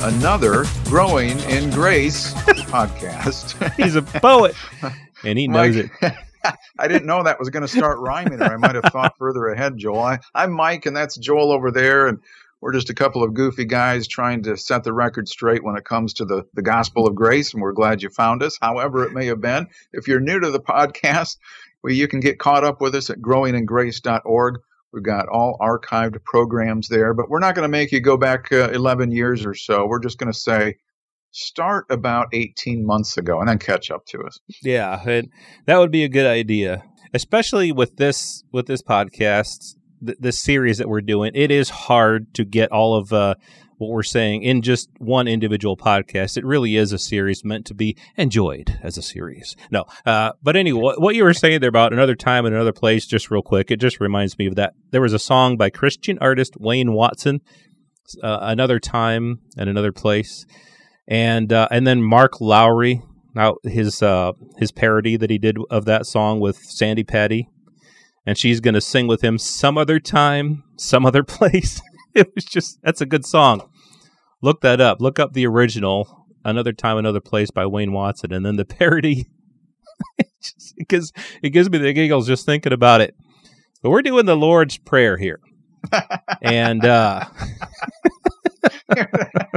Another Growing in Grace podcast. He's a poet, and he knows Mike- it. I didn't know that was going to start rhyming, or I might have thought further ahead, Joel. I, I'm Mike, and that's Joel over there, and we're just a couple of goofy guys trying to set the record straight when it comes to the, the gospel of grace, and we're glad you found us, however it may have been. If you're new to the podcast, well, you can get caught up with us at growingingrace.org. We've got all archived programs there, but we're not going to make you go back uh, 11 years or so. We're just going to say start about 18 months ago and then catch up to us. Yeah, and that would be a good idea, especially with this with this podcast, th- this series that we're doing. It is hard to get all of uh, what we're saying in just one individual podcast. It really is a series meant to be enjoyed as a series. No, uh, but anyway, what, you were saying there about another time and another place, just real quick, it just reminds me of that. There was a song by Christian artist Wayne Watson, uh, "Another Time and Another Place." and uh, and then Mark Lowry, now his uh, his parody that he did of that song with Sandi Patty, and she's gonna sing with him some other time, some other place. it was just that's a good song. Look that up. Look up the original, another time, another place by Wayne Watson, and then the parody. Because it gives me the giggles just thinking about it. But we're doing the Lord's Prayer here, and uh, that,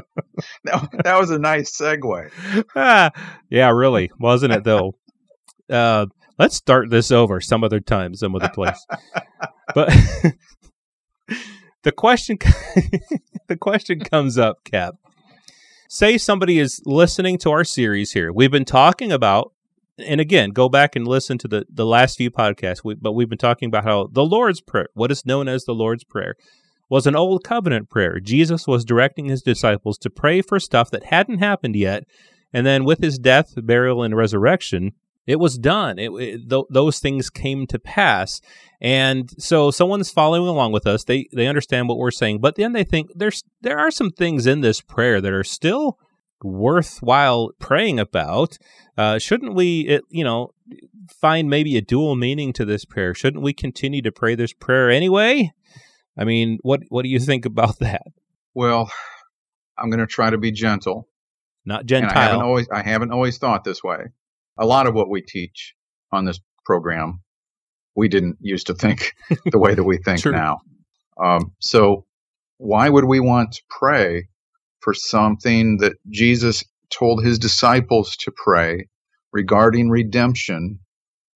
that was a nice segue. ah, yeah, really, wasn't it though? Uh, let's start this over some other time, some other place. but the question, the question comes up, Cap. Say somebody is listening to our series here. We've been talking about, and again, go back and listen to the the last few podcasts. We, but we've been talking about how the Lord's Prayer, what is known as the Lord's Prayer, was an old covenant prayer. Jesus was directing his disciples to pray for stuff that hadn't happened yet, and then with his death, burial, and resurrection, it was done. It, it- th- those things came to pass, and so someone's following along with us. They they understand what we're saying, but then they think there's there are some things in this prayer that are still worthwhile praying about. Uh, shouldn't we, it, you know, find maybe a dual meaning to this prayer? Shouldn't we continue to pray this prayer anyway? I mean, what what do you think about that? Well, I'm going to try to be gentle. Not And I haven't always I haven't always thought this way. A lot of what we teach on this program, we didn't used to think the way that we think True. now. Um, so why would we want to pray for something that Jesus told his disciples to pray regarding redemption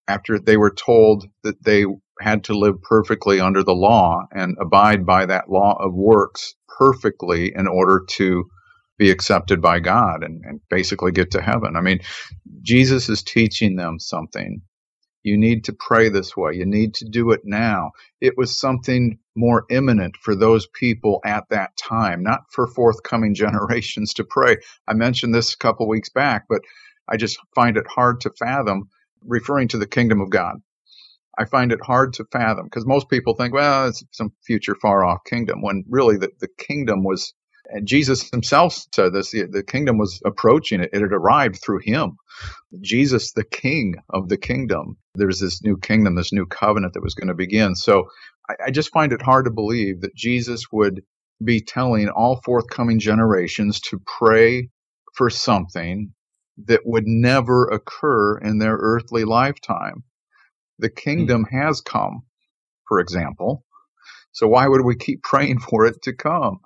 after they were told that they had to live perfectly under the law and abide by that law of works perfectly in order to be accepted by God and, and basically get to heaven. I mean, Jesus is teaching them something. You need to pray this way. You need to do it now. It was something more imminent for those people at that time, not for forthcoming generations to pray. I mentioned this a couple weeks back, but I just find it hard to fathom referring to the kingdom of God. I find it hard to fathom because most people think, well, it's some future far off kingdom when really the, the kingdom was, and Jesus himself said this, the, the kingdom was approaching it. It had arrived through him. Jesus, the king of the kingdom. There's this new kingdom, this new covenant that was going to begin. So I, I just find it hard to believe that Jesus would be telling all forthcoming generations to pray for something that would never occur in their earthly lifetime. The kingdom has come, for example. So why would we keep praying for it to come?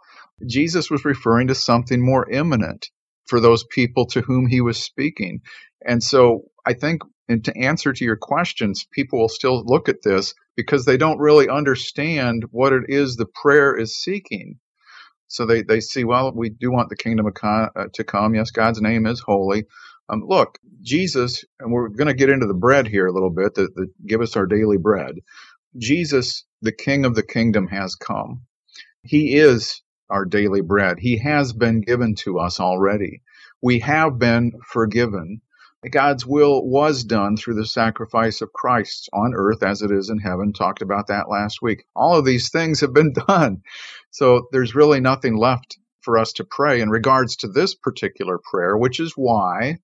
Jesus was referring to something more imminent for those people to whom he was speaking. And so I think, and to answer to your questions, people will still look at this because they don't really understand what it is the prayer is seeking. So they, they see, well, we do want the kingdom of co- uh, to come. Yes, God's name is holy. Um, look, Jesus, and we're going to get into the bread here a little bit, that, that give us our daily bread. Jesus, the King of the kingdom, has come. He is our daily bread. He has been given to us already. We have been forgiven. God's will was done through the sacrifice of Christ on earth as it is in heaven. Talked about that last week. All of these things have been done. So there's really nothing left for us to pray in regards to this particular prayer, which is why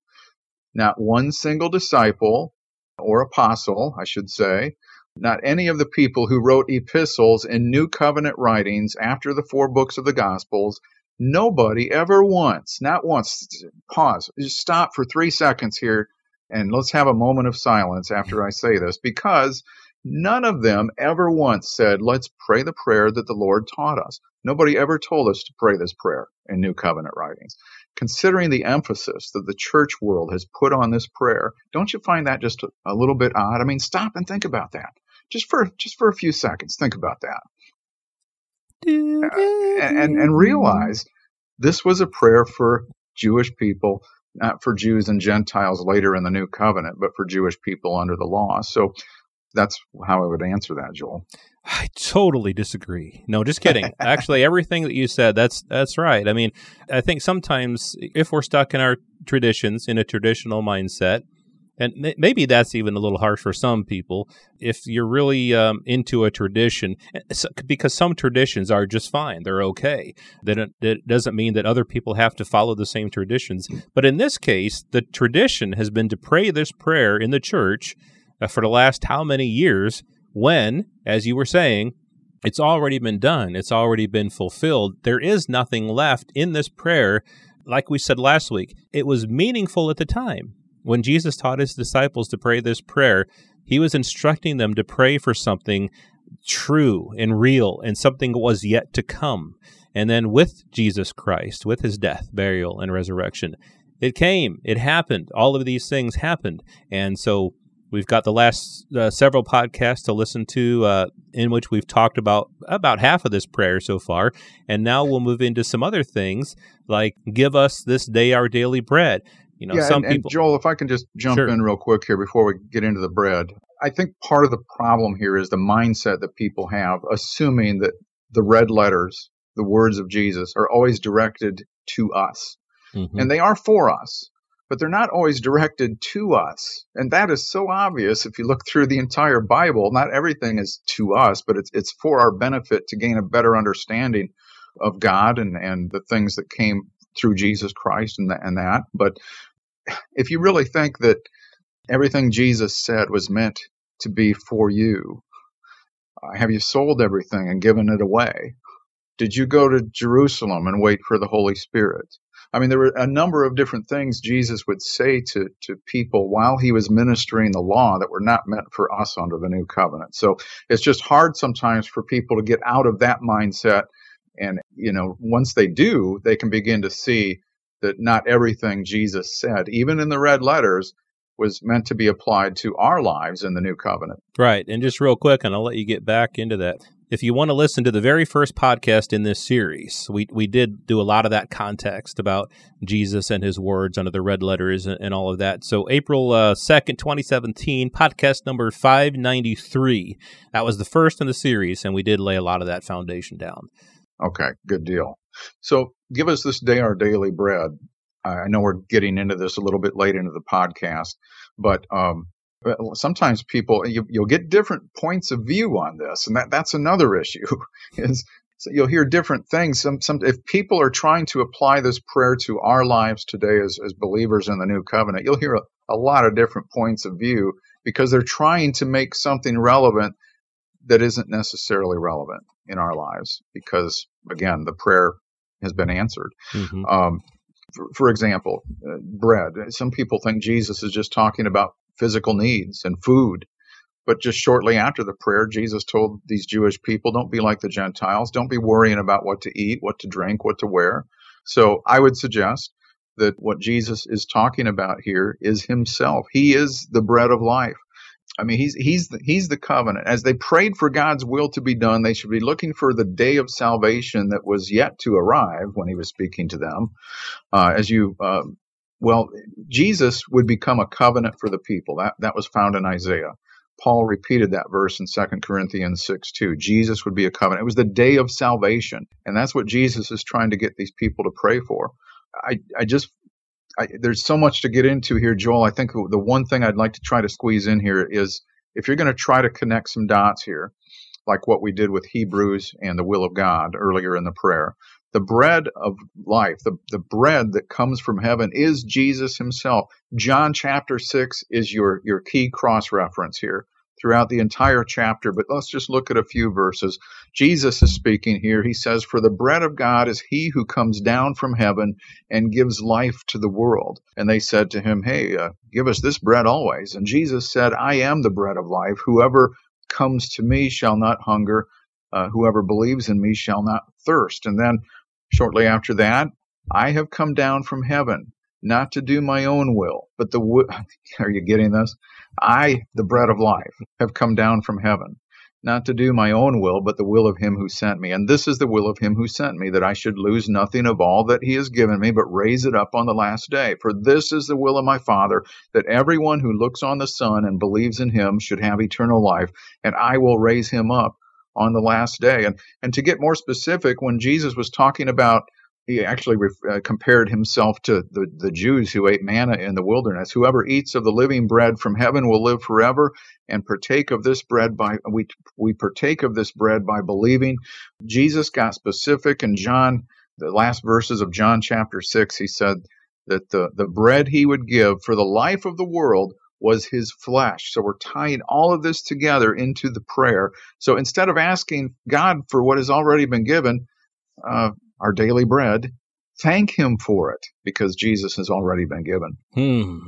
not one single disciple or apostle, I should say, not any of the people who wrote epistles in New Covenant writings after the four books of the Gospels Nobody ever once, not once, pause, just stop for three seconds here and let's have a moment of silence after I say this because none of them ever once said, let's pray the prayer that the Lord taught us. Nobody ever told us to pray this prayer in New Covenant writings. Considering the emphasis that the church world has put on this prayer, don't you find that just a little bit odd? I mean, stop and think about that. Just for just for a few seconds, think about that. Uh, and, and realize this was a prayer for Jewish people, not for Jews and Gentiles later in the new covenant, but for Jewish people under the law. So that's how I would answer that, Joel. I totally disagree. No, just kidding. Actually, everything that you said, that's that's right. I mean, I think sometimes if we're stuck in our traditions in a traditional mindset, and maybe that's even a little harsh for some people. If you're really um, into a tradition eh, because some traditions are just fine they're okay. Then it, it, doesn't mean that other people have to follow the same traditions. But in this case the tradition has been to pray this prayer in the church uh, for the last how many years when as you were saying it's already been done it's already been fulfilled. There is nothing left in this prayer. Like we said last week it was meaningful at the time when Jesus taught his disciples to pray this prayer, he was instructing them to pray for something true and real and something that was yet to come. And then with Jesus Christ, with his death, burial, and resurrection, it came, it happened. All of these things happened. And so we've got the last uh, several podcasts to listen to uh, in which we've talked about about half of this prayer so far. And now we'll move into some other things like give us this day our daily bread. You know, yeah, some and, people. And Joel, if I can just jump sure. in real quick here before we get into the bread, I think part of the problem here is the mindset that people have, assuming that the red letters, the words of Jesus, are always directed to us, mm-hmm. and they are for us. But they're not always directed to us. And that is so obvious if you look through the entire Bible. Not everything is to us, but it's, it's for our benefit to gain a better understanding of God and, and the things that came through Jesus Christ and, the, and that. But if you really think that everything Jesus said was meant to be for you, uh, have you sold everything and given it away? Did you go to Jerusalem and wait for the Holy Spirit? I mean, there were a number of different things Jesus would say to, to people while he was ministering the law that were not meant for us under the new covenant. So it's just hard sometimes for people to get out of that mindset. And, you know, once they do, they can begin to see that not everything Jesus said, even in the red letters, was meant to be applied to our lives in the new covenant. Right. And just real quick, and I'll let you get back into that. If you want to listen to the very first podcast in this series, we, we did do a lot of that context about Jesus and his words under the red letters and, and all of that. So, April uh, 2nd, 2017, podcast number 593. That was the first in the series, and we did lay a lot of that foundation down. Okay, good deal. So give us this day our daily bread. I know we're getting into this a little bit late into the podcast, but um, sometimes people you, will get different points of view on this, and that that's another issue. is so you'll hear different things. Some some if people are trying to apply this prayer to our lives today as as believers in the new covenant, you'll hear a, a lot of different points of view because they're trying to make something relevant that isn't necessarily relevant in our lives because again the prayer has been answered. Mm-hmm. Um, for, for, example, uh, bread. Some people think Jesus is just talking about physical needs and food. But just shortly after the prayer, Jesus told these Jewish people, don't be like the Gentiles. Don't be worrying about what to eat, what to drink, what to wear. So I would suggest that what Jesus is talking about here is himself. He is the bread of life. I mean, he's he's the, he's the covenant. As they prayed for God's will to be done, they should be looking for the day of salvation that was yet to arrive when he was speaking to them. Uh, as you, uh, well, Jesus would become a covenant for the people. That that was found in Isaiah. Paul repeated that verse in 2 Corinthians 6 2. Jesus would be a covenant. It was the day of salvation. And that's what Jesus is trying to get these people to pray for. I, I just I, there's so much to get into here, Joel. I think the one thing I'd like to try to squeeze in here is if you're going to try to connect some dots here, like what we did with Hebrews and the will of God earlier in the prayer, the bread of life, the, the bread that comes from heaven is Jesus himself. John chapter 6 is your, your key cross reference here throughout the entire chapter, but let's just look at a few verses. Jesus is speaking here. He says, For the bread of God is he who comes down from heaven and gives life to the world. And they said to him, Hey, uh, give us this bread always. And Jesus said, I am the bread of life. Whoever comes to me shall not hunger. Uh, whoever believes in me shall not thirst. And then Shortly after that, I have come down from heaven, not to do my own will, but the will. Are you getting this? I, the bread of life, have come down from heaven, not to do my own will, but the will of him who sent me. And this is the will of him who sent me, that I should lose nothing of all that he has given me, but raise it up on the last day. For this is the will of my Father, that everyone who looks on the Son and believes in him should have eternal life, and I will raise him up on the last day. And and to get more specific, when Jesus was talking about he actually uh, compared himself to the, the Jews who ate manna in the wilderness. Whoever eats of the living bread from heaven will live forever, and partake of this bread by we we partake of this bread by believing. Jesus got specific in John, the last verses of John chapter six. He said that the the bread he would give for the life of the world was his flesh. So we're tying all of this together into the prayer. So instead of asking God for what has already been given, uh, our daily bread, thank him for it because Jesus has already been given. Hmm.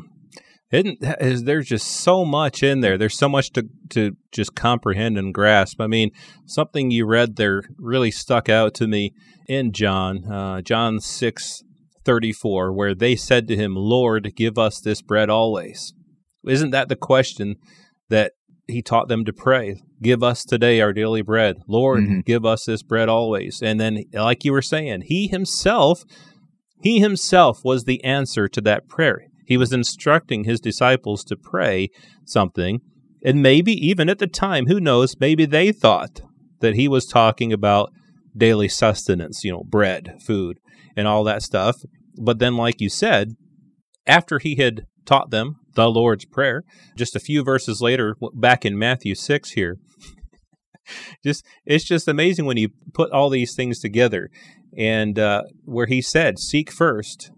Isn't, is, there's just so much in there. There's so much to, to just comprehend and grasp. I mean, something you read there really stuck out to me in John, uh, John 6 34, where they said to him, Lord, give us this bread always. Isn't that the question that he taught them to pray? Give us today our daily bread. Lord, mm-hmm. give us this bread always. And then, like you were saying, he himself, he himself was the answer to that prayer. He was instructing his disciples to pray something. And maybe even at the time, who knows, maybe they thought that he was talking about daily sustenance, you know, bread, food, and all that stuff. But then, like you said, after he had taught them the Lord's Prayer. Just a few verses later, back in Matthew 6 here. just It's just amazing when you put all these things together. And uh, where he said, Seek first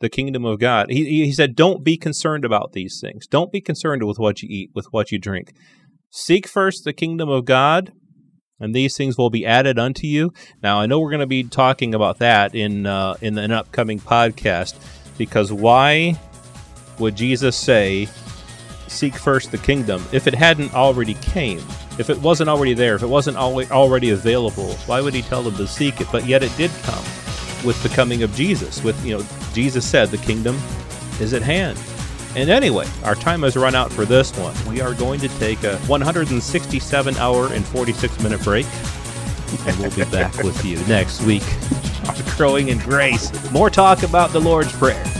the kingdom of God. He, he said, Don't be concerned about these things. Don't be concerned with what you eat, with what you drink. Seek first the kingdom of God, and these things will be added unto you. Now, I know we're going to be talking about that in uh, in an upcoming podcast because why would Jesus say, Seek first the kingdom, if it hadn't already came? If it wasn't already there, if it wasn't already available, why would he tell them to seek it? But yet it did come with the coming of Jesus. With you know, Jesus said the kingdom is at hand. And anyway, our time has run out for this one. We are going to take a 167 hour and 46 minute break. And we'll be back with you next week on Growing in Grace. More talk about the Lord's Prayer.